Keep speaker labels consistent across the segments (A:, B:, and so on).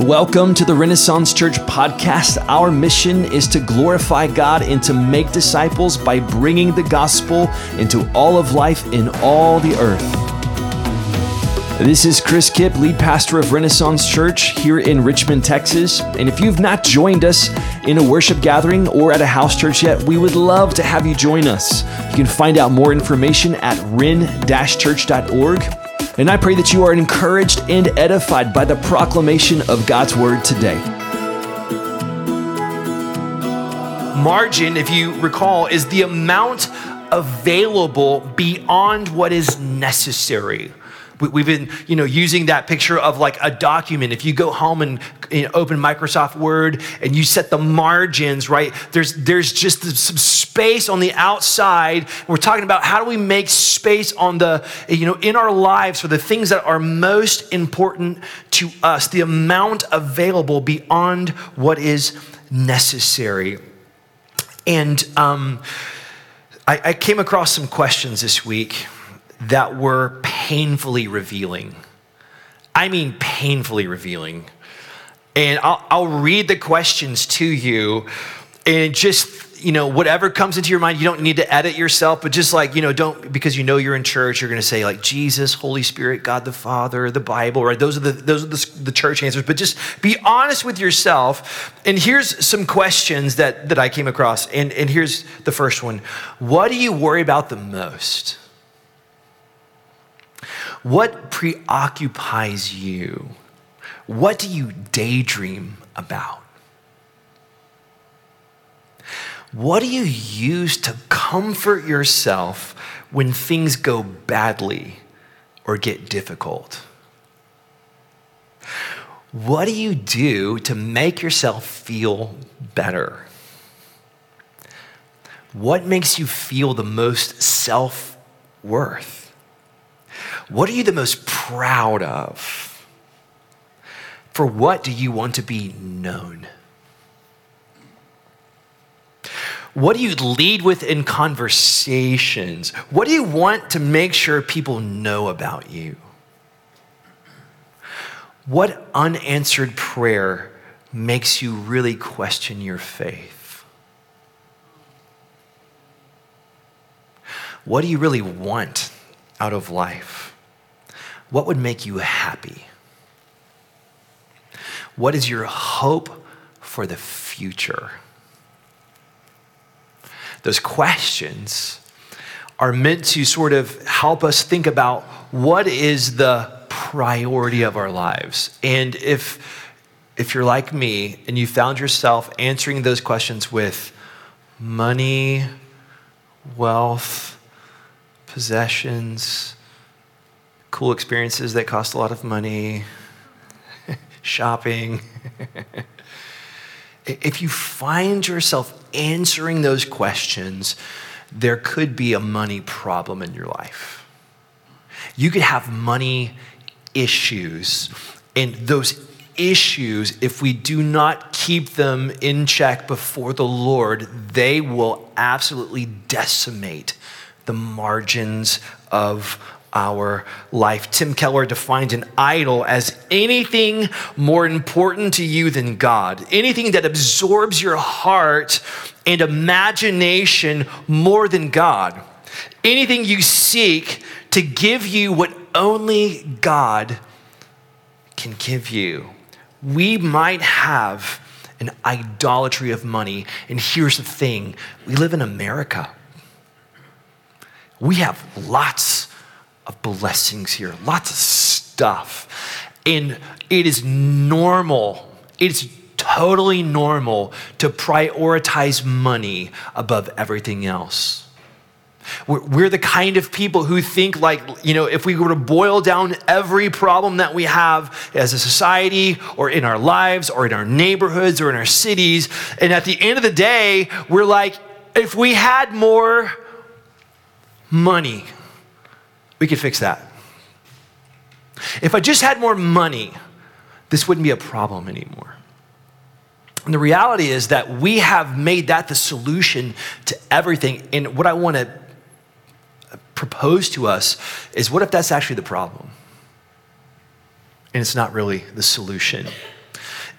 A: Welcome to the Renaissance Church podcast. Our mission is to glorify God and to make disciples by bringing the gospel into all of life in all the earth. This is Chris Kipp, lead pastor of Renaissance Church here in Richmond, Texas. And if you've not joined us in a worship gathering or at a house church yet, we would love to have you join us. You can find out more information at ren-church.org and I pray that you are encouraged and edified by the proclamation of God's word today. Margin, if you recall, is the amount available beyond what is necessary. We've been, you know, using that picture of like a document. If you go home and you know, open Microsoft Word and you set the margins, right? There's there's just some space on the outside. We're talking about how do we make space on the, you know, in our lives for the things that are most important to us. The amount available beyond what is necessary. And um, I, I came across some questions this week that were painfully revealing. I mean, painfully revealing. And I'll, I'll read the questions to you and just, you know, whatever comes into your mind, you don't need to edit yourself, but just like, you know, don't, because you know you're in church, you're going to say like Jesus, Holy Spirit, God the Father, the Bible, right? Those are the, those are the, the church answers, but just be honest with yourself. And here's some questions that, that I came across. And, and here's the first one. What do you worry about the most? What preoccupies you? What do you daydream about? What do you use to comfort yourself when things go badly or get difficult? What do you do to make yourself feel better? What makes you feel the most self worth? What are you the most proud of? For what do you want to be known? What do you lead with in conversations? What do you want to make sure people know about you? What unanswered prayer makes you really question your faith? What do you really want out of life? What would make you happy? What is your hope for the future? Those questions are meant to sort of help us think about what is the priority of our lives. And if if you're like me and you found yourself answering those questions with money, wealth, possessions, cool experiences that cost a lot of money, shopping. if you find yourself answering those questions, there could be a money problem in your life. You could have money issues, and those issues, if we do not keep them in check before the Lord, they will absolutely decimate the margins of our life. Tim Keller defined an idol as anything more important to you than God, anything that absorbs your heart and imagination more than God, anything you seek to give you what only God can give you. We might have an idolatry of money. And here's the thing we live in America. We have lots of blessings here, lots of stuff. And it is normal, it's totally normal to prioritize money above everything else. We're, the kind of people who think like, you know, if we were to boil down every problem that we have as a society or in our lives or in our neighborhoods or in our cities, and at the end of the day, we're like, if we had more money, we could fix that. If I just had more money, this wouldn't be a problem anymore. And the reality is that we have made that the solution to everything. And what I want to propose to us is what if that's actually the problem? And it's not really the solution.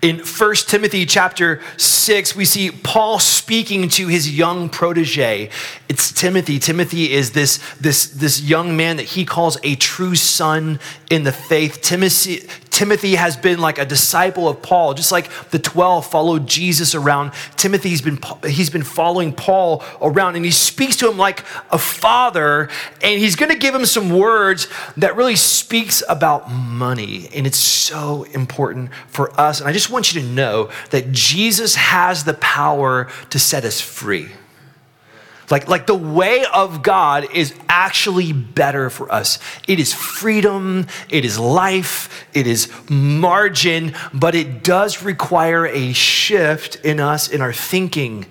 A: In 1 Timothy chapter 6, we see Paul speaking to his young protege. It's Timothy. Timothy is this, this, this young man that he calls a true son in the faith. Timothy, Timothy has been like a disciple of Paul, just like the 12 followed Jesus around. Timothy's been, he's been following Paul around and he speaks to him like a father and he's going to give him some words that really speaks about money. And it's so important for us. And I just want you to know that Jesus has the power to set us free. Like, like the way of God is actually better for us. It is freedom, it is life, it is margin, but it does require a shift in us, in our thinking,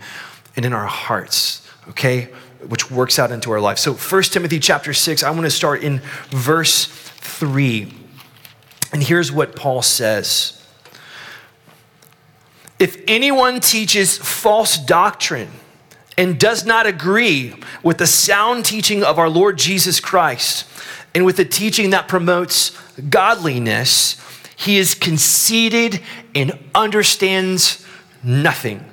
A: and in our hearts, okay? Which works out into our life. So 1 Timothy chapter 6, I want to start in verse 3. And here's what Paul says. If anyone teaches false doctrine, and does not agree with the sound teaching of our Lord Jesus Christ and with the teaching that promotes godliness, he is conceited and understands nothing,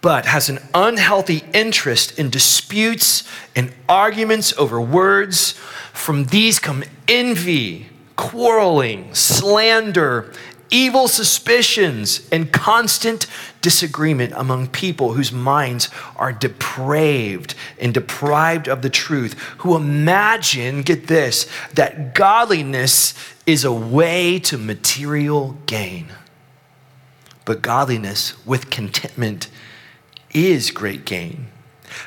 A: but has an unhealthy interest in disputes and arguments over words. From these come envy, quarreling, slander, evil suspicions, and constant disagreement among people whose minds are depraved and deprived of the truth, who imagine, get this, that godliness is a way to material gain. But godliness with contentment is great gain.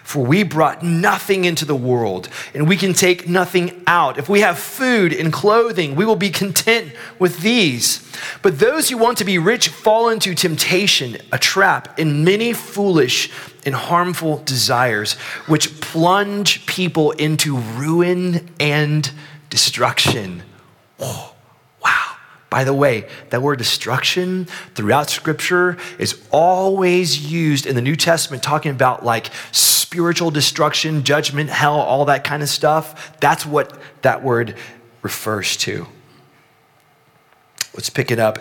A: For we brought nothing into the world, and we can take nothing out. If we have food and clothing, we will be content with these. But those who want to be rich fall into temptation, a trap, and many foolish and harmful desires, which plunge people into ruin and destruction. Oh, wow. By the way, that word destruction throughout scripture is always used in the New Testament talking about like spiritual destruction, judgment, hell, all that kind of stuff. That's what that word refers to. Let's pick it up,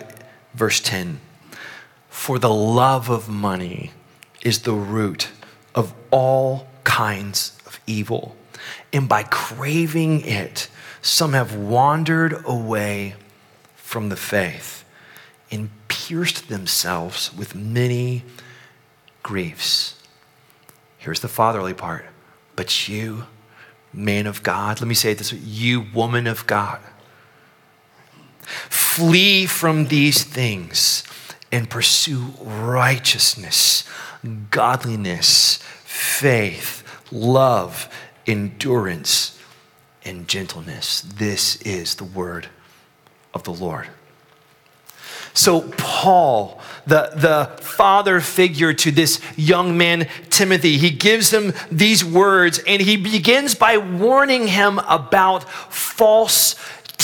A: verse 10. For the love of money is the root of all kinds of evil. And by craving it, some have wandered away from the faith and pierced themselves with many griefs. Here's the fatherly part. But you, man of God, let me say this you, woman of God, flee from these things and pursue righteousness, godliness, faith, love, endurance, and gentleness. This is the word of the Lord. So, Paul, the, the father figure to this young man, Timothy, he gives him these words and he begins by warning him about false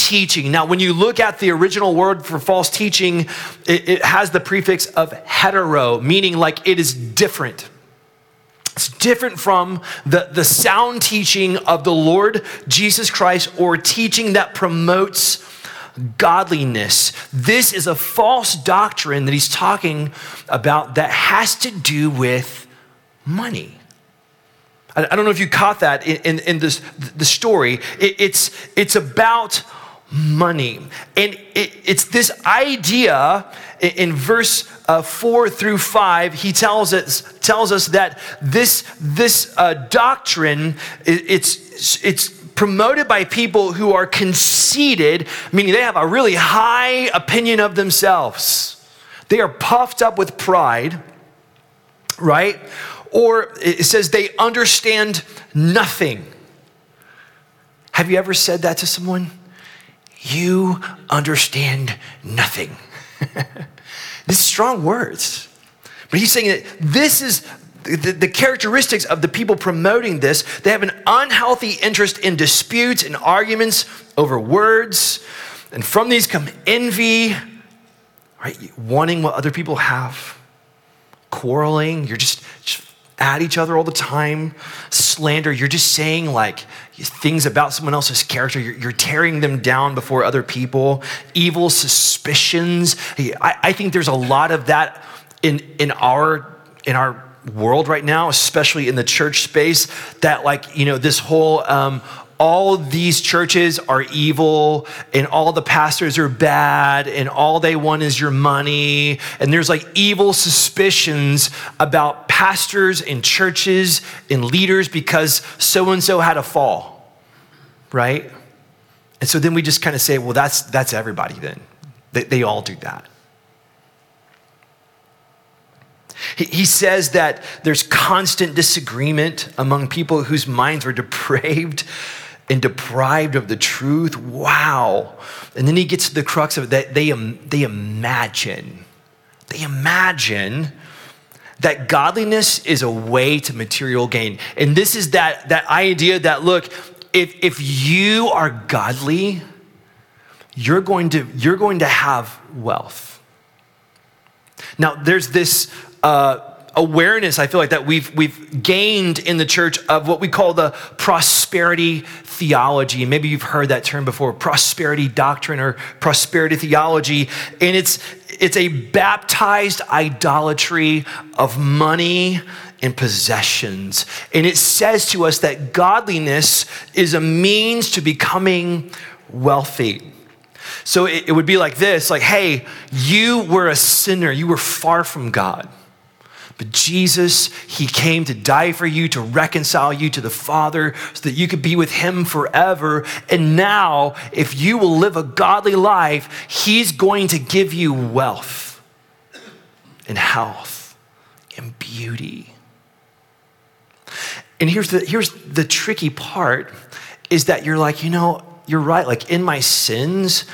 A: teaching. Now, when you look at the original word for false teaching, it, it has the prefix of hetero, meaning like it is different. It's different from the, the sound teaching of the Lord Jesus Christ or teaching that promotes godliness. This is a false doctrine that he's talking about that has to do with money. I, I don't know if you caught that in, in, in this, the story. It, it's, it's about money. And it, it's this idea in, verse uh, 4 through 5, he tells us, tells us that this, this uh, doctrine, it, it's, it's promoted by people who are conceited, meaning they have a really high opinion of themselves. They are puffed up with pride, right? Or it says they understand nothing. Have you ever said that to someone? You understand nothing. this is strong words. But he's saying that this is the, the, characteristics of the people promoting this, they have an unhealthy interest in disputes and arguments over words. And from these come envy, right? Wanting what other people have, quarreling, you're just, just at each other all the time, slander, you're just saying, like, things about someone else's character. You're, you're tearing them down before other people. Evil suspicions. I, I think there's a lot of that in, in our in our world right now, especially in the church space, that like, you know, this whole um, all these churches are evil and all the pastors are bad and all they want is your money. And there's like evil suspicions about pastors and churches and leaders because so and so had a fall, right? And so then we just kind of say, well, that's, that's everybody then. They, they all do that. He says that there's constant disagreement among people whose minds were depraved and deprived of the truth. Wow. And then he gets to the crux of it that they, they imagine, they imagine that godliness is a way to material gain. And this is that, that idea that, look, if, if you are godly, you're going to, you're going to have wealth. Now, there's this uh, awareness, I feel like, that we've, we've gained in the church of what we call the prosperity theology. And maybe you've heard that term before prosperity doctrine or prosperity theology. And it's, it's a baptized idolatry of money and possessions. And it says to us that godliness is a means to becoming wealthy. So it, it would be like this like, hey, you were a sinner, you were far from God. But Jesus, He came to die for you, to reconcile you to the Father, so that you could be with Him forever. And now, if you will live a godly life, He's going to give you wealth and health and beauty. And here's the, here's the tricky part is that you're like, you know, you're right. Like in my sins,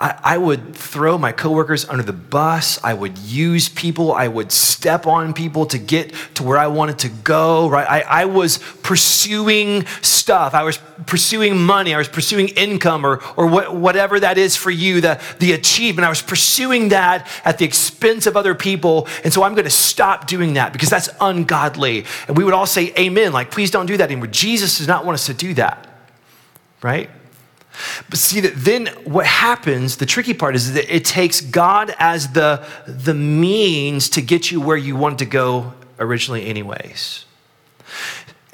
A: I, I, would throw my coworkers under the bus. I would use people. I would step on people to get to where I wanted to go, right? I, I was pursuing stuff. I was pursuing money. I was pursuing income or, or what, whatever that is for you, the, the achievement. I was pursuing that at the expense of other people. And so I'm going to stop doing that because that's ungodly. And we would all say, Amen. Like, please don't do that anymore. Jesus does not want us to do that, right? But see that then what happens, the tricky part is that it takes God as the, the means to get you where you want to go originally, anyways.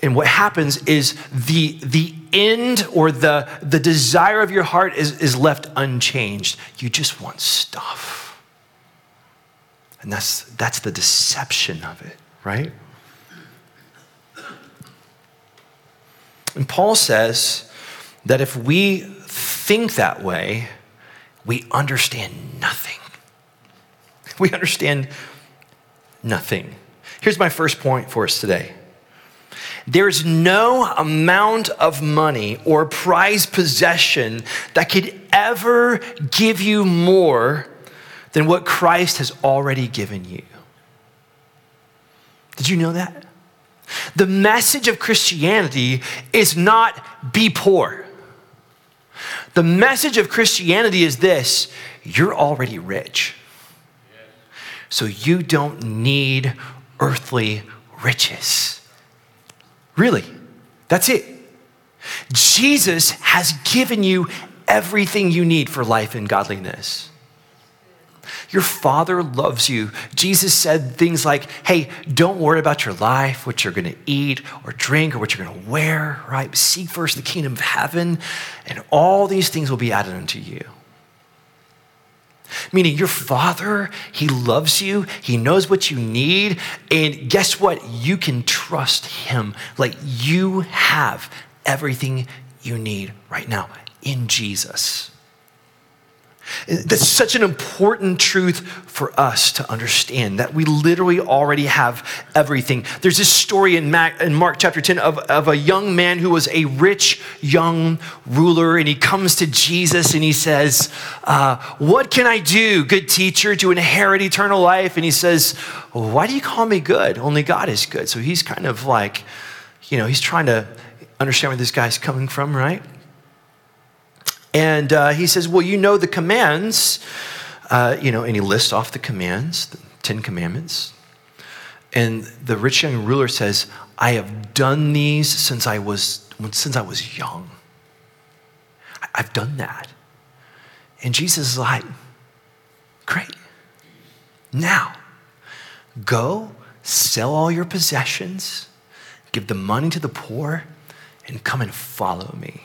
A: And what happens is the, the end or the, the desire of your heart is, is left unchanged. You just want stuff. And that's, that's the deception of it, right? And Paul says, that if we think that way, we understand nothing. We understand nothing. Here's my first point for us today. There's no amount of money or prized possession that could ever give you more than what Christ has already given you. Did you know that? The message of Christianity is not be poor. The message of Christianity is this you're already rich. So you don't need earthly riches. Really, that's it. Jesus has given you everything you need for life and godliness. Your Father loves you. Jesus said things like, hey, don't worry about your life, what you're going to eat or drink or what you're going to wear, right? Seek first the kingdom of heaven, and all these things will be added unto you. Meaning, your father, he loves you, he knows what you need, and guess what? You can trust him. Like you have everything you need right now in Jesus. That's such an important truth for us to understand that we literally already have everything. There's this story in, Mark chapter 10 of, of a young man who was a rich young ruler, and he comes to Jesus and he says, uh, What can I do, good teacher, to inherit eternal life? And he says, Why do you call me good? Only God is good. So he's kind of like, you know, he's trying to understand where this guy's coming from, right? And uh, he says, Well, you know the commands, uh, you know, and he lists off the commands, the Ten Commandments. And the rich young ruler says, I have done these since I was, since I was young. I've done that. And Jesus is like, Great. Now, go sell all your possessions, give the money to the poor, and come and follow me.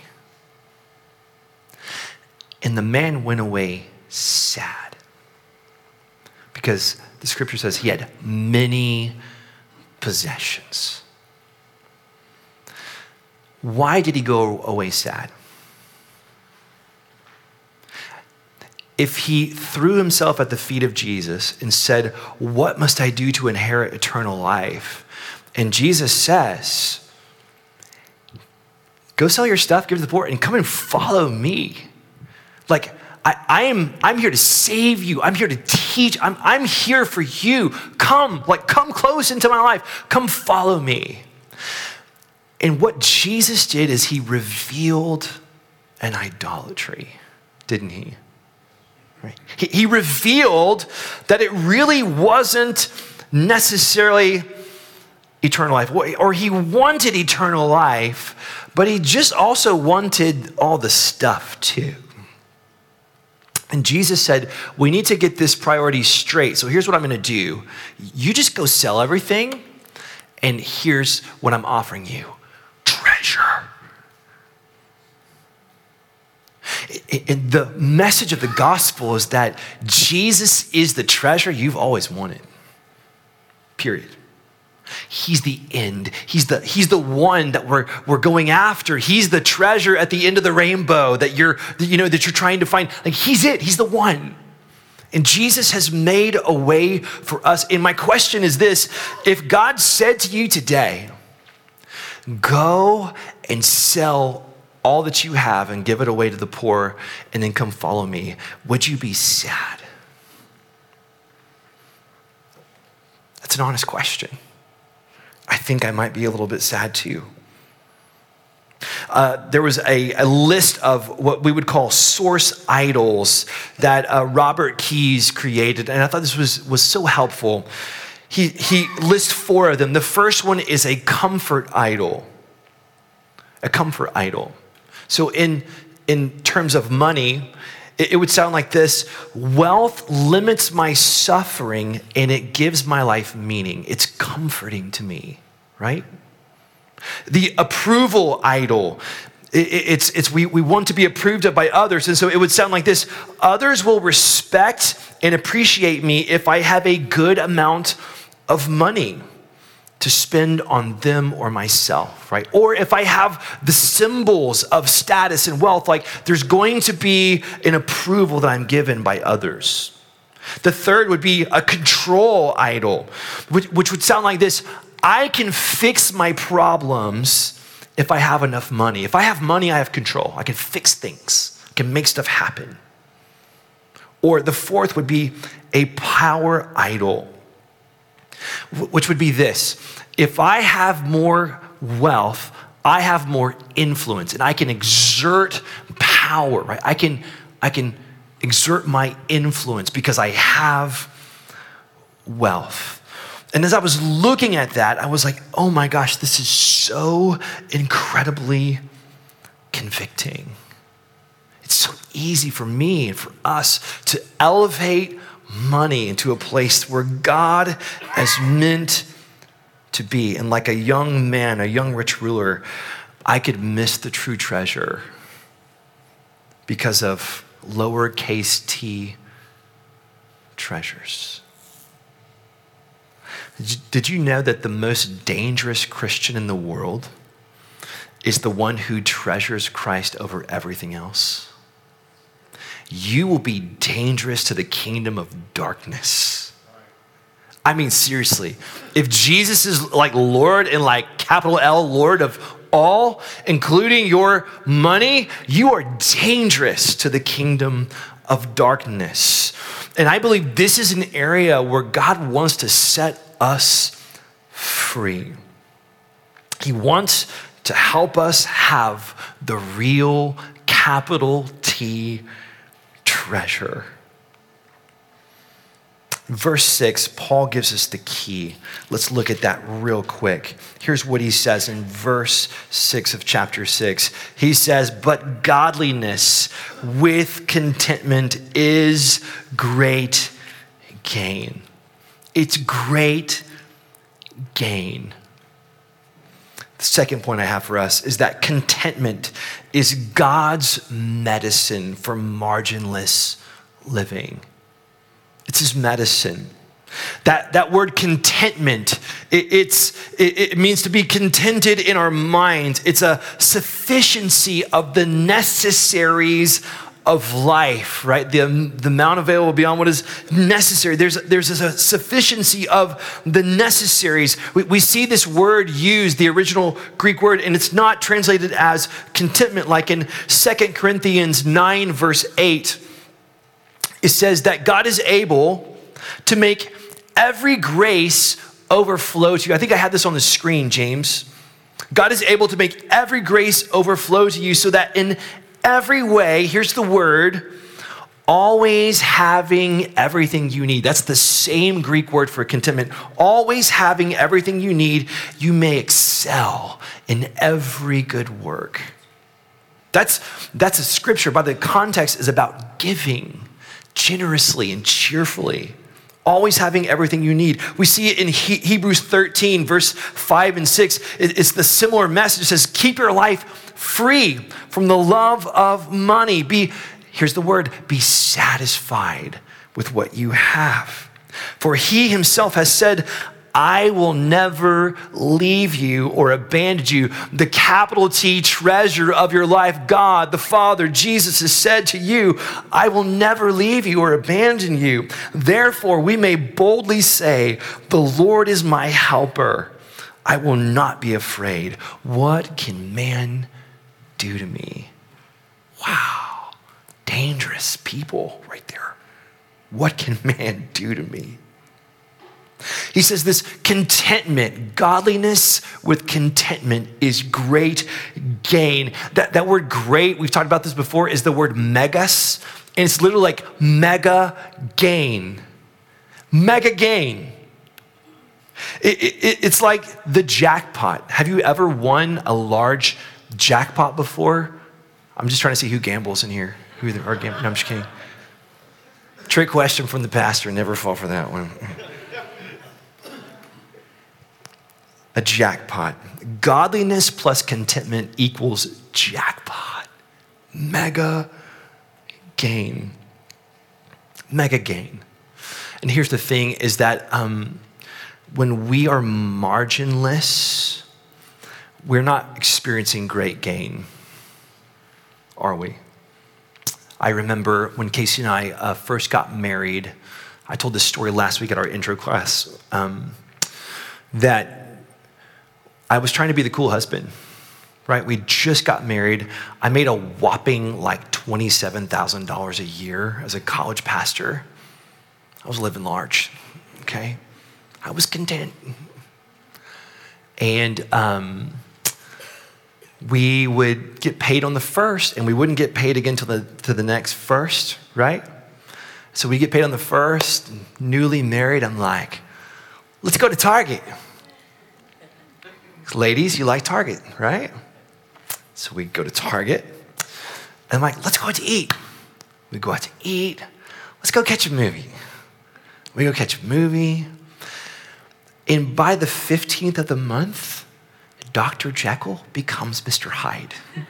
A: And the man went away sad because the scripture says he had many possessions. Why did he go away sad? if he threw himself at the feet of Jesus and said, What must I do to inherit eternal life? And Jesus says, Go sell your stuff, give to the poor, and come and follow me. Like, I, I, am I'm here to save you. I'm here to teach. I'm, I'm here for you. Come, like, come close into my life. Come follow me. And what Jesus did is he revealed an idolatry, didn't he? He, he revealed that it really wasn't necessarily eternal life, or he wanted eternal life, but he just also wanted all the stuff too. And Jesus said, We need to get this priority straight. So here's what I'm going to do you just go sell everything, and here's what I'm offering you treasure. And the message of the gospel is that Jesus is the treasure you've always wanted. Period. He's the end. He's the, he's the one that we're, we're going after. He's the treasure at the end of the rainbow that you're, you know, that you're trying to find. Like he's it. He's the one. And Jesus has made a way for us. And my question is this if God said to you today, go and sell all that you have and give it away to the poor and then come follow me, would you be sad? That's an honest question. I think I might be a little bit sad too. Uh, there was a, a, list of what we would call source idols that uh, Robert Keyes created, and I thought this was, was so helpful. He, he lists four of them. The first one is a comfort idol. A comfort idol. So, in, in terms of money, it, would sound like this Wealth limits my suffering and it gives my life meaning. It's comforting to me, right? The approval idol. it's, it's we, we want to be approved of by others. And so it would sound like this Others will respect and appreciate me if I have a good amount of money to spend on them or myself, right? Or if I have the symbols of status and wealth, like there's going to be an approval that I'm given by others. The third would be a control idol, which, which would sound like this I can fix my problems if I have enough money. If I have money, I have control. I can fix things, I can make stuff happen. Or the fourth would be a power idol which would be this if I have more wealth, I have more influence and I can exert power, right? I can, I can exert my influence because I have wealth. And as I was looking at that, I was like, oh my gosh, this is so incredibly convicting. It's so easy for me and for us to elevate money into a place where God has meant to be. And like a young man, a young rich ruler, I could miss the true treasure because of lowercase t treasures. Did you know that the most dangerous Christian in the world is the one who treasures Christ over everything else? You will be dangerous to the kingdom of darkness. I mean, seriously, if Jesus is like Lord and like capital L, Lord of all, including your money, you are dangerous to the kingdom of darkness. And I believe this is an area where God wants to set us free. He wants to help us have the real capital T treasure. Verse 6, Paul gives us the key. Let's look at that real quick. Here's what he says in verse 6 of chapter 6. He says, But godliness with contentment is great gain. It's great gain. Second point I have for us is that contentment is God's medicine for marginless living. It's his medicine. That, that word contentment, it, it's, it, it means to be contented in our minds. It's a sufficiency of the necessaries of life, right? The, um, the amount available beyond what is necessary. There's, there's a sufficiency of the necessaries. We, we see this word used, the original Greek word, and it's not translated as contentment, like in Second Corinthians 9, verse 8 it says that God is able to make every grace overflow to you. I think I had this on the screen, James. God is able to make every grace overflow to you so that in every way, here's the word, always having everything you need. That's the same Greek word for contentment. Always having everything you need, you may excel in every good work. That's, that's a scripture, but the context is about giving generously and cheerfully, always having everything you need. We see it in he- Hebrews 13, verse 5 and 6. It's the similar message. It says, Keep your life free from the love of money. Be, here's the word, be satisfied with what you have. For he himself has said, I will never leave you or abandon you. The capital T treasure of your life, God, the Father, Jesus has said to you, I will never leave you or abandon you. Therefore, we may boldly say, The Lord is my helper. I will not be afraid. What can man do to me? Wow, dangerous people right there. What can man do to me? He says this contentment, godliness with contentment is great gain. That, that word great, we've talked about this before, is the word megas, and it's literally like mega gain. Mega gain. It, it, it's like the jackpot. Have you ever won a large jackpot before? I'm just trying to see who gambles in here. Who are gambling? No, I'm just kidding. Trick question from the pastor. Never fall for that one. A jackpot. Godliness plus contentment equals jackpot. Mega gain. Mega gain. And here's the thing is that um, when we are marginless, we're not experiencing great gain, are we? I remember when Casey and I uh, first got married, I told this story last week at our intro class, um, that I was trying to be the cool husband, right? We just got married. I made a whopping like $27,000 a year as a college pastor. I was living large, okay? I was content. And um, we would get paid on the first, and we wouldn't get paid again till the, to the next first, right? So we get paid on the first, newly married. I'm like, let's go to Target. Ladies, you like Target, right? So we go to Target. And I'm like, let's go out to eat. We go out to eat. Let's go catch a movie. We go catch a movie. And by the 15th of the month, Dr. Jekyll becomes Mr. Hyde.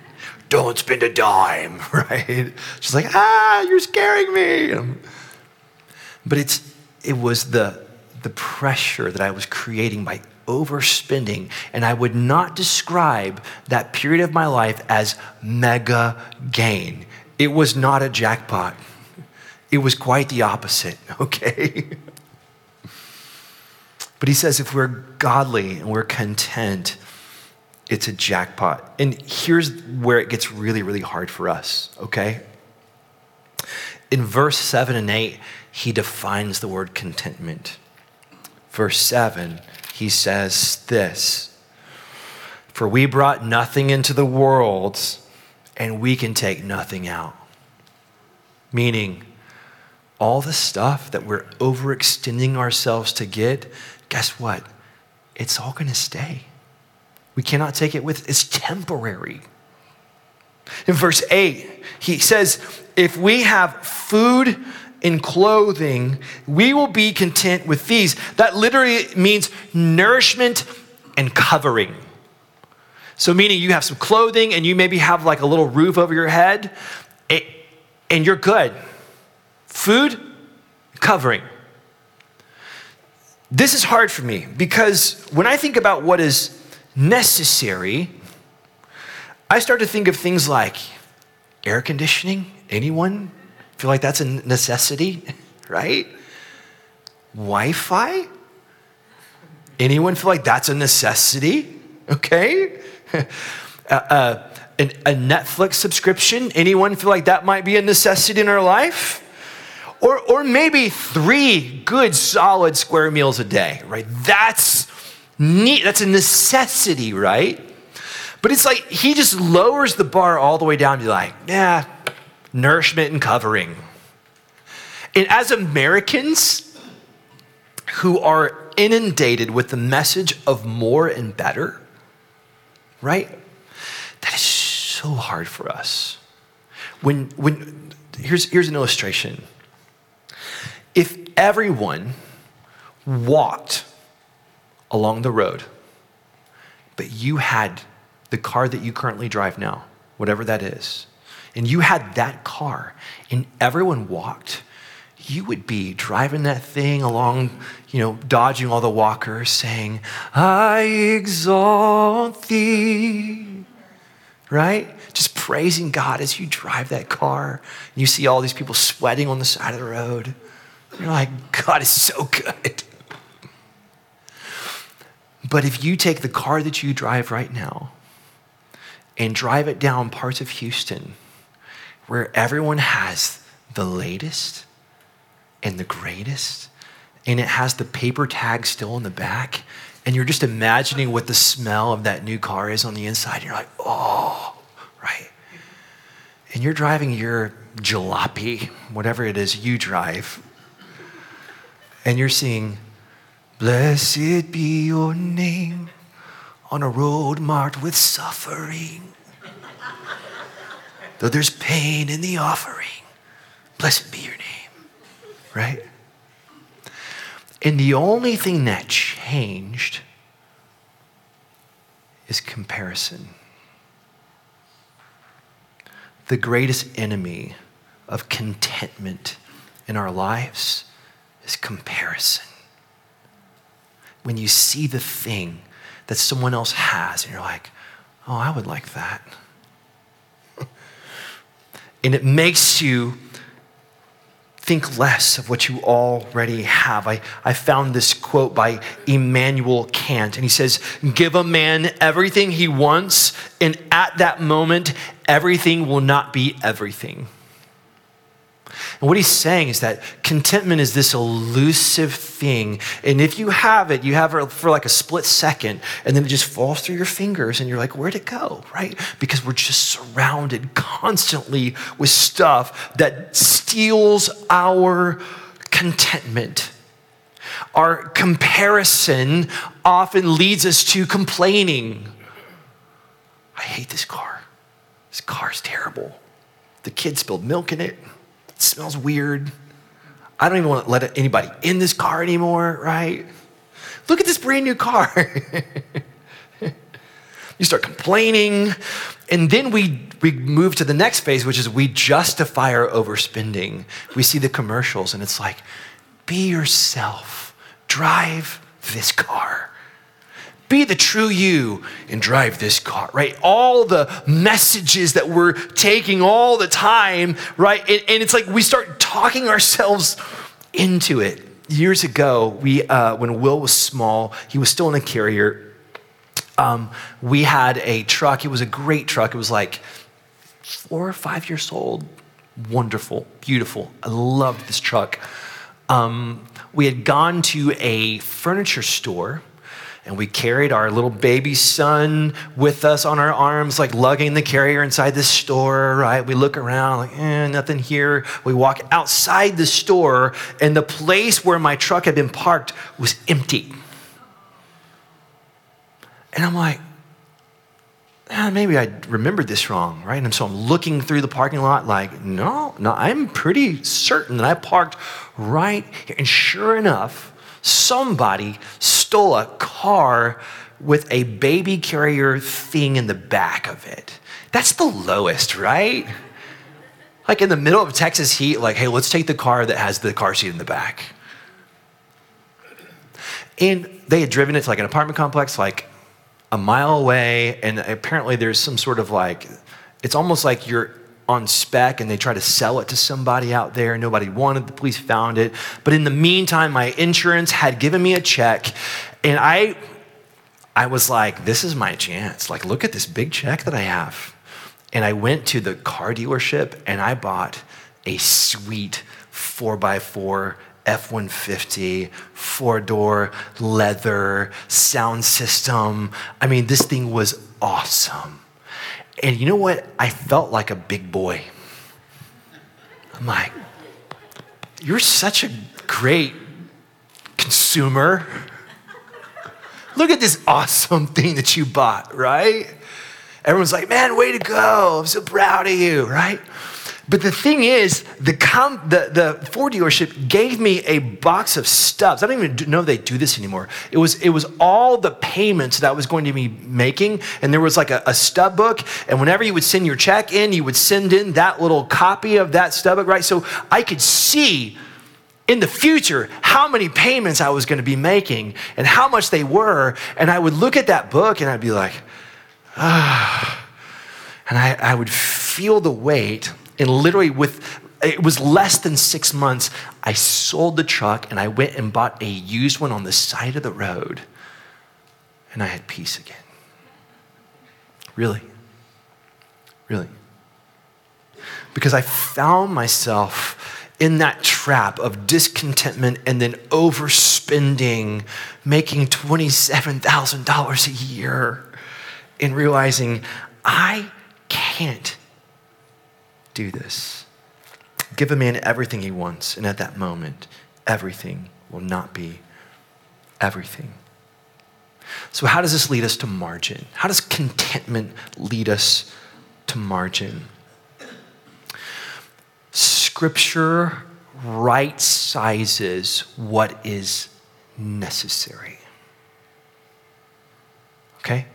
A: Don't spend a dime, right? She's like, ah, you're scaring me. But it's, it was the, the pressure that I was creating by overspending. And I would not describe that period of my life as mega gain. It was not a jackpot, it was quite the opposite, okay? but he says if we're godly and we're content, it's a jackpot. And here's where it gets really, really hard for us, okay? In verse 7 and 8, he defines the word contentment. Verse 7, he says this For we brought nothing into the world, and we can take nothing out. Meaning, all the stuff that we're overextending ourselves to get, guess what? It's all going to stay. We cannot take it with, it's temporary. In verse 8, he says, If we have food and clothing, we will be content with these. That literally means nourishment and covering. So, meaning you have some clothing and you maybe have like a little roof over your head, and you're good. Food, covering. This is hard for me because when I think about what is necessary, I start to think of things like air conditioning. Anyone feel like that's a necessity, right? Wi Fi? Anyone feel like that's a necessity? Okay. uh, uh, an, a Netflix subscription? Anyone feel like that might be a necessity in our life? Or, or maybe three good solid square meals a day, right? That's neat. That's a necessity, right? But it's like he just lowers the bar all the way down to like, yeah, nourishment and covering. And as Americans who are inundated with the message of more and better, right? That is so hard for us. When, when, here's, here's an illustration. If everyone walked along the road, but you had the car that you currently drive now, whatever that is, and you had that car, and everyone walked, you would be driving that thing along, you know, dodging all the walkers, saying, I exalt thee. Right? Just praising God as you drive that car. And you see all these people sweating on the side of the road. You're like, God is so good. But if you take the car that you drive right now and drive it down parts of Houston where everyone has the latest and the greatest, and it has the paper tag still in the back, and you're just imagining what the smell of that new car is on the inside, and you're like, oh, right? And you're driving your jalopy, whatever it is you drive, and you're seeing, Blessed be your name on a road marked with suffering. Though there's pain in the offering, blessed be your name. Right? And the only thing that changed is comparison. The greatest enemy of contentment in our lives is comparison. When you see the thing that someone else has, and you're like, oh, I would like that. And it makes you think less of what you already have. I, I found this quote by Immanuel Kant, and he says, Give a man everything he wants, and at that moment, everything will not be everything. And what he's saying is that contentment is this elusive thing. And if you have it, you have it for like a split second, and then it just falls through your fingers, and you're like, where'd it go? Right? Because we're just surrounded constantly with stuff that steals our contentment. Our comparison often leads us to complaining. I hate this car. This car's terrible. The kid spilled milk in it. It smells weird. I don't even want to let anybody in this car anymore, right? Look at this brand new car. you start complaining. And then we, we move to the next phase, which is we justify our overspending. We see the commercials, and it's like, be yourself, drive this car. Be the true you and drive this car, right? All the messages that we're taking all the time, right? And, and it's like we start talking ourselves into it. Years ago, we, uh, when Will was small, he was still in a carrier. Um, we had a truck. It was a great truck. It was like four or five years old. Wonderful, beautiful. I loved this truck. Um, we had gone to a furniture store and we carried our little baby son with us on our arms, like lugging the carrier inside the store, right? We look around, like, eh, nothing here. We walk outside the store, and the place where my truck had been parked was empty. And I'm like, ah, maybe I remembered this wrong, right? And so I'm looking through the parking lot, like, no, no, I'm pretty certain that I parked right here. And sure enough, somebody stole a car with a baby carrier thing in the back of it. That's the lowest, right? Like in the middle of Texas heat, like, hey, let's take the car that has the car seat in the back. And they had driven it to like an apartment complex, like a mile away. And apparently there's some sort of like, it's almost like you're on spec and they try to sell it to somebody out there. Nobody wanted, the police found it. But in the meantime, my insurance had given me a check and I I was like, this is my chance. Like, look at this big check that I have. And I went to the car dealership and I bought a sweet 4x4 F 150, four door, leather, sound system. I mean, this thing was awesome. And you know what? I felt like a big boy. I'm like, you're such a great consumer. Look at this awesome thing that you bought, right? Everyone's like, man, way to go. I'm so proud of you, right? But the thing is, the, com- the, the Ford dealership gave me a box of stubs. I don't even know they do this anymore. It was, it was all the payments that I was going to be making. And there was like a, a stub book. And whenever you would send your check in, you would send in that little copy of that stub book, right? So I could see in the future how many payments I was going to be making and how much they were. And I would look at that book and I'd be like, ah. And I, I would feel the weight and literally, with it was less than six months, I sold the truck and I went and bought a used one on the side of the road. And I had peace again. Really. Really. Because I found myself in that trap of discontentment and then overspending, making $27,000 a year, and realizing I can't do this. Give a man everything he wants, and at that moment, everything will not be everything. So, how does this lead us to margin? How does contentment lead us to margin? Scripture right sizes what is necessary. Okay?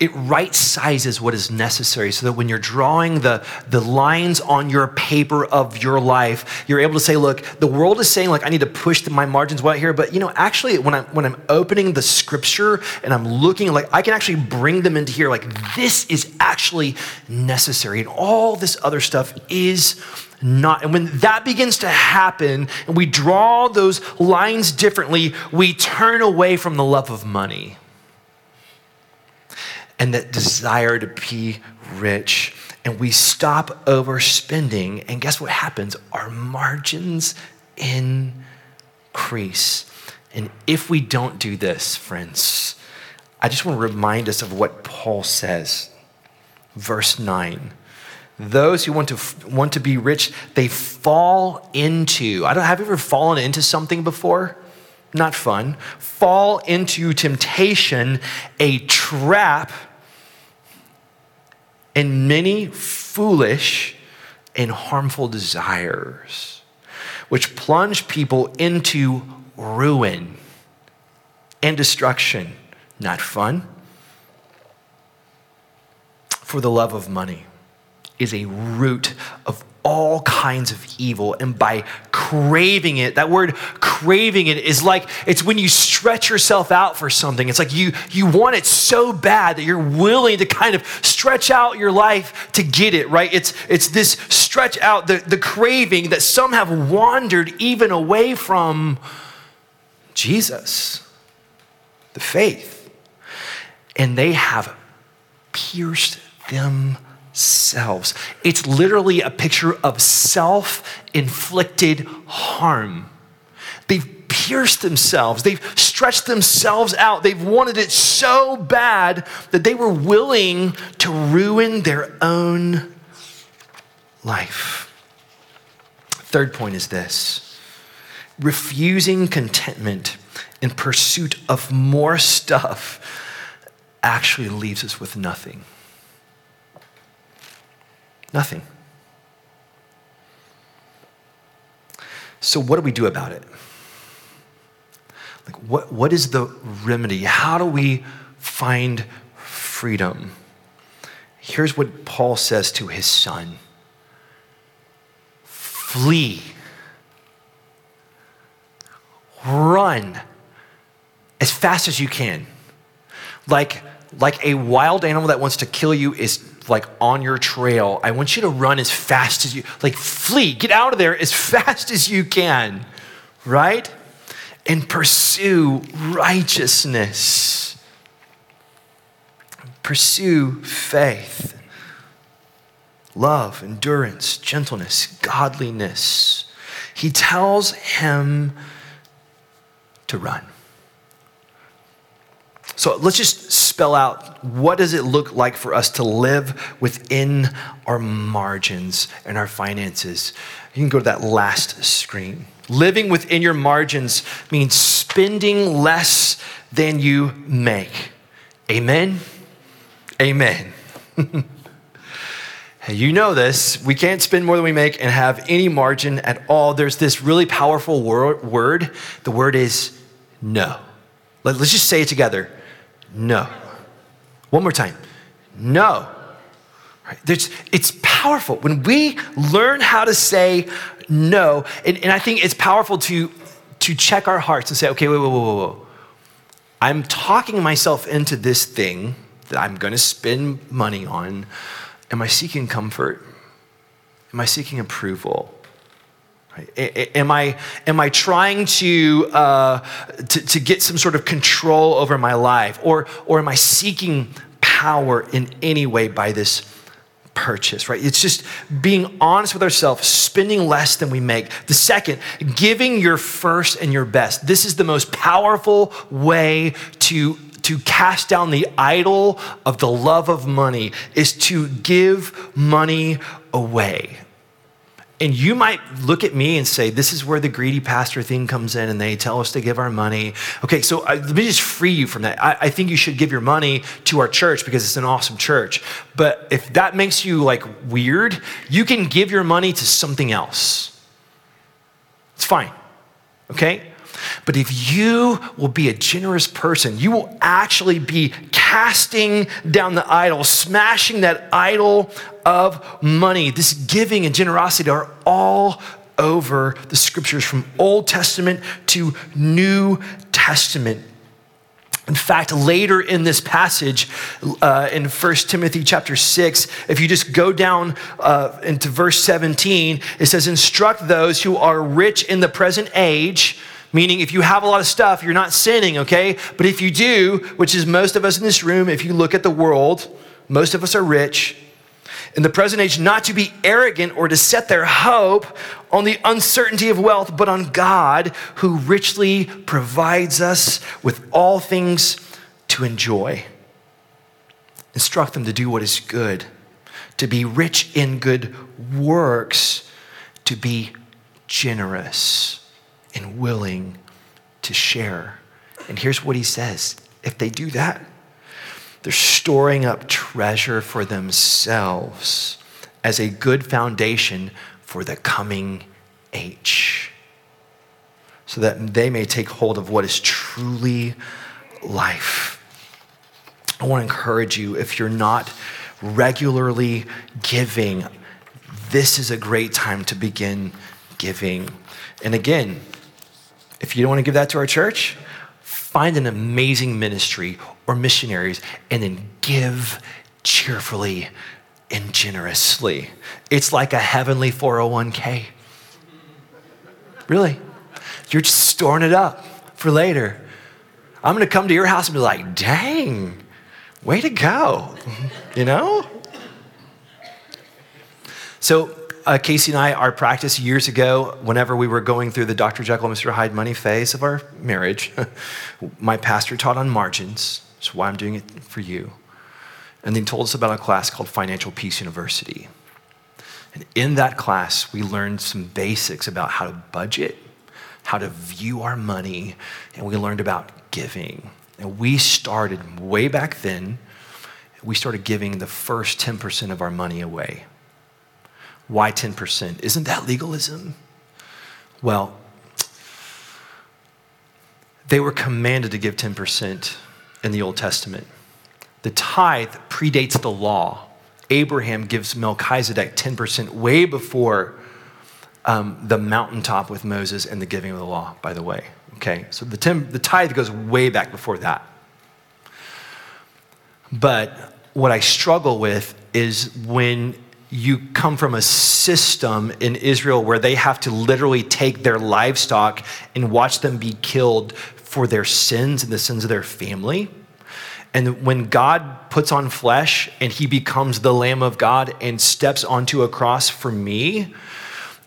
A: It right sizes what is necessary so that when you're drawing the, the lines on your paper of your life, you're able to say, look, the world is saying, like, I need to push my margins well here. But, you know, actually, when I'm, when I'm opening the scripture and I'm looking, like, I can actually bring them into here, like, this is actually necessary. And all this other stuff is not. And when that begins to happen and we draw those lines differently, we turn away from the love of money and that desire to be rich. And we stop overspending. And guess what happens? Our margins increase. And if we don't do this, friends, I just want to remind us of what Paul says. Verse 9. Those who want to want to be rich, they fall into. I don't have you ever fallen into something before? not fun, fall into temptation, a trap, and many foolish and harmful desires, which plunge people into ruin and destruction. Not fun. For the love of money is a root of all kinds of evil. And by craving it, that word craving it is like it's when you stretch yourself out for something. It's like you, you want it so bad that you're willing to kind of stretch out your life to get it, right? It's, it's this stretch out, the, the craving that some have wandered even away from Jesus, the faith. And they have pierced them selves. It's literally a picture of self inflicted harm. They've pierced themselves. They've stretched themselves out. They've wanted it so bad that they were willing to ruin their own life. Third point is this refusing contentment in pursuit of more stuff actually leaves us with nothing. Nothing. So, what do we do about it? Like, what, what is the remedy? How do we find freedom? Here's what Paul says to his son flee, run as fast as you can. Like, like a wild animal that wants to kill you is like on your trail. I want you to run as fast as you, like flee, get out of there as fast as you can, right? And pursue righteousness. Pursue faith, love, endurance, gentleness, godliness. He tells him to run. So let's just spell out what does it look like for us to live within our margins and our finances. You can go to that last screen. Living within your margins means spending less than you make. Amen. Amen. you know this. We can't spend more than we make and have any margin at all. There's this really powerful word. The word is no. Let's just say it together no. One more time. No. Right? it's powerful. When we learn how to say no, and, and I think it's powerful to, to check our hearts and say, okay, wait, wait, wait, wait, wait. I'm talking myself into this thing that I'm going to spend money on. Am I seeking comfort? Am I seeking approval? Am I, am I trying to, uh, to, to, get some sort of control over my life? Or, or am I seeking power in any way by this purchase, right? It's just being honest with ourselves, spending less than we make. The second, giving your first and your best. This is the most powerful way to to cast down the idol of the love of money is to give money away. And you might look at me and say, This is where the greedy pastor thing comes in, and they tell us to give our money. Okay, so I, let me just free you from that. I, I think you should give your money to our church because it's an awesome church. But if that makes you like weird, you can give your money to something else. It's fine, okay? But if you will be a generous person, you will actually be casting down the idol, smashing that idol of money. This giving and generosity are all over the scriptures from Old Testament to New Testament. In fact, later in this passage, uh, in 1 Timothy chapter 6, if you just go down uh, into verse 17, it says, Instruct those who are rich in the present age Meaning, if you have a lot of stuff, you're not sinning, okay? But if you do, which is most of us in this room, if you look at the world, most of us are rich. In the present age, not to be arrogant or to set their hope on the uncertainty of wealth, but on God who richly provides us with all things to enjoy. Instruct them to do what is good, to be rich in good works, to be generous and willing to share. And here's what he says if they do that, they're storing up treasure for themselves as a good foundation for the coming age, so that they may take hold of what is truly life. I want to encourage you if you're not regularly giving, this is a great time to begin giving. And again, if you don't want to give that to our church, find an amazing ministry or missionaries and then give cheerfully and generously. It's like a heavenly 401k. Really. You're just storing it up for later. I'm going to come to your house and be like, dang, way to go. You know? So uh, Casey and I, our practice years ago, whenever we were going through the Dr. Jekyll and Mr. Hyde money phase of our marriage, my pastor taught on margins. That's why I'm doing it for you. And then told us about a class called Financial Peace University. And in that class, we learned some basics about how to budget, how to view our money, and we learned about giving. And we started way back then, we started giving the first 10% of our money away. Why 10%? Isn't that legalism? Well, they were commanded to give 10% in the Old Testament. The tithe predates the law. Abraham gives Melchizedek 10% way before um, the mountaintop with Moses and the giving of the law, by the way. Okay, so the, ten, the tithe goes way back before that. But what I struggle with is when you come from a system in Israel where they have to literally take their livestock and watch them be killed for their sins and the sins of their family. And when God puts on flesh and he becomes the Lamb of God and steps onto a cross for me,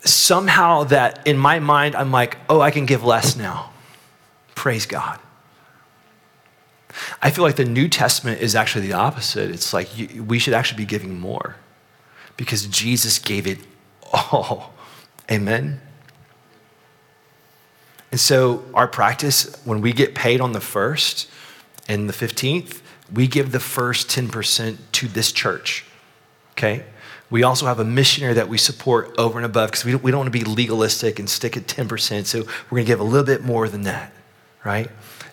A: somehow that in my mind, I'm like, oh, I can give less now. Praise God. I feel like the New Testament is actually the opposite. It's like we should actually be giving more because Jesus gave it all. Amen. And so, our practice, when we get paid on the first and the 15th, we give the first 10% to this church. Okay? We also have a missionary that we support over and above because we don't, we don't want to be legalistic and stick at 10%. So, we're going to give a little bit more than that, right?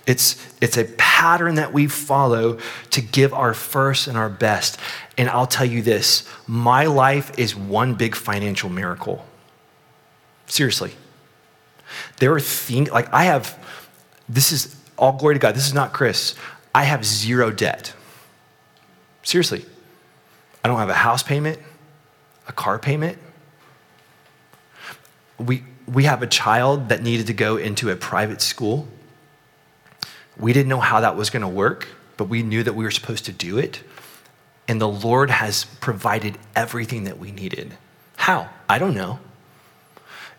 A: It's, it's a pattern that we follow to give our first and our best. And I'll tell you this my life is one big financial miracle. Seriously. There are things, like I have, this is all glory to God. This is not Chris. I have zero debt. Seriously. I don't have a house payment, a car payment. We, we have a child that needed to go into a private school we didn't know how that was going to work, but we knew that we were supposed to do it. And the Lord has provided everything that we needed. How? I don't know.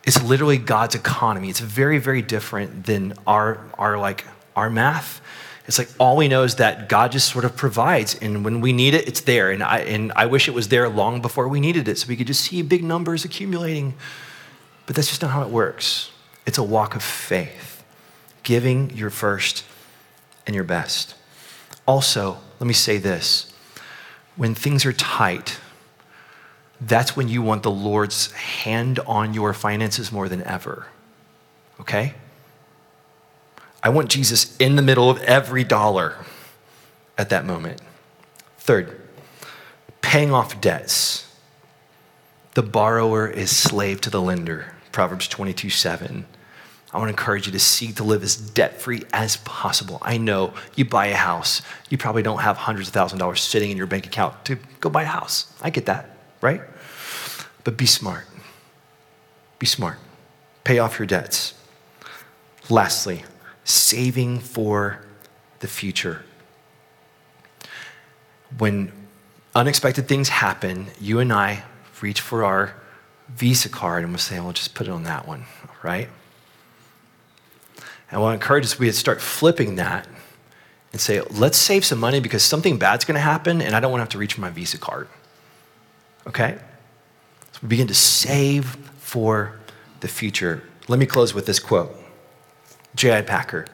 A: It's literally God's economy. It's very, very different than our, our like our math. It's like all we know is that God just sort of provides, and when we need it, it's there. And I and I wish it was there long before we needed it, so we could just see big numbers accumulating. But that's just not how it works. It's a walk of faith, giving your first and your best. Also, let me say this when things are tight, that's when you want the Lord's hand on your finances more than ever. Okay? I want Jesus in the middle of every dollar at that moment. Third, paying off debts. The borrower is slave to the lender. Proverbs 22 7. I want to encourage you to seek to live as debt free as possible. I know you buy a house, you probably don't have hundreds of thousand dollars sitting in your bank account to go buy a house. I get that, right? But be smart. Be smart. Pay off your debts. Lastly, saving for the future. When unexpected things happen, you and I reach for our Visa card and we'll say, well, just put it on that one, right? And what I encourage is we start flipping that and say, let's save some money because something bad's going to happen and I don't want to have to reach for my Visa card. Okay? So we begin to save for the future. Let me close with this quote J.I. Packer.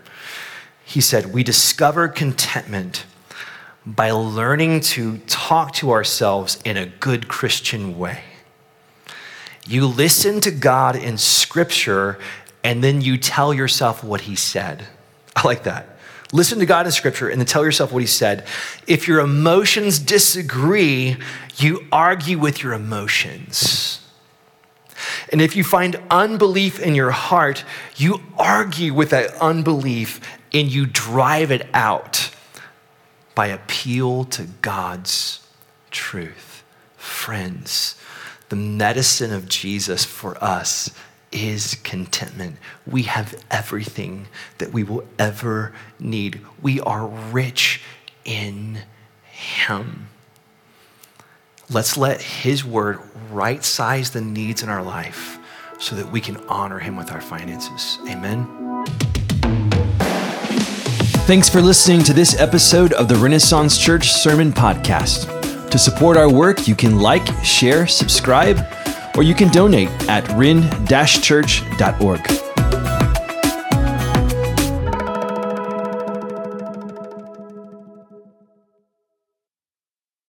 A: He said, We discover contentment by learning to talk to ourselves in a good Christian way. You listen to God in Scripture and then you tell yourself what he said. I like that. Listen to God in scripture and then tell yourself what he said. If your emotions disagree, you argue with your emotions. And if you find unbelief in your heart, you argue with that unbelief and you drive it out by appeal to God's truth. Friends, the medicine of Jesus for us is contentment. We have everything that we will ever need. We are rich in Him. Let's let His word right size the needs in our life so that we can honor Him with our finances. Amen. Thanks for listening to this episode of the Renaissance Church Sermon Podcast. To support our work, you can like, share, subscribe, or you can donate at ren-church.org.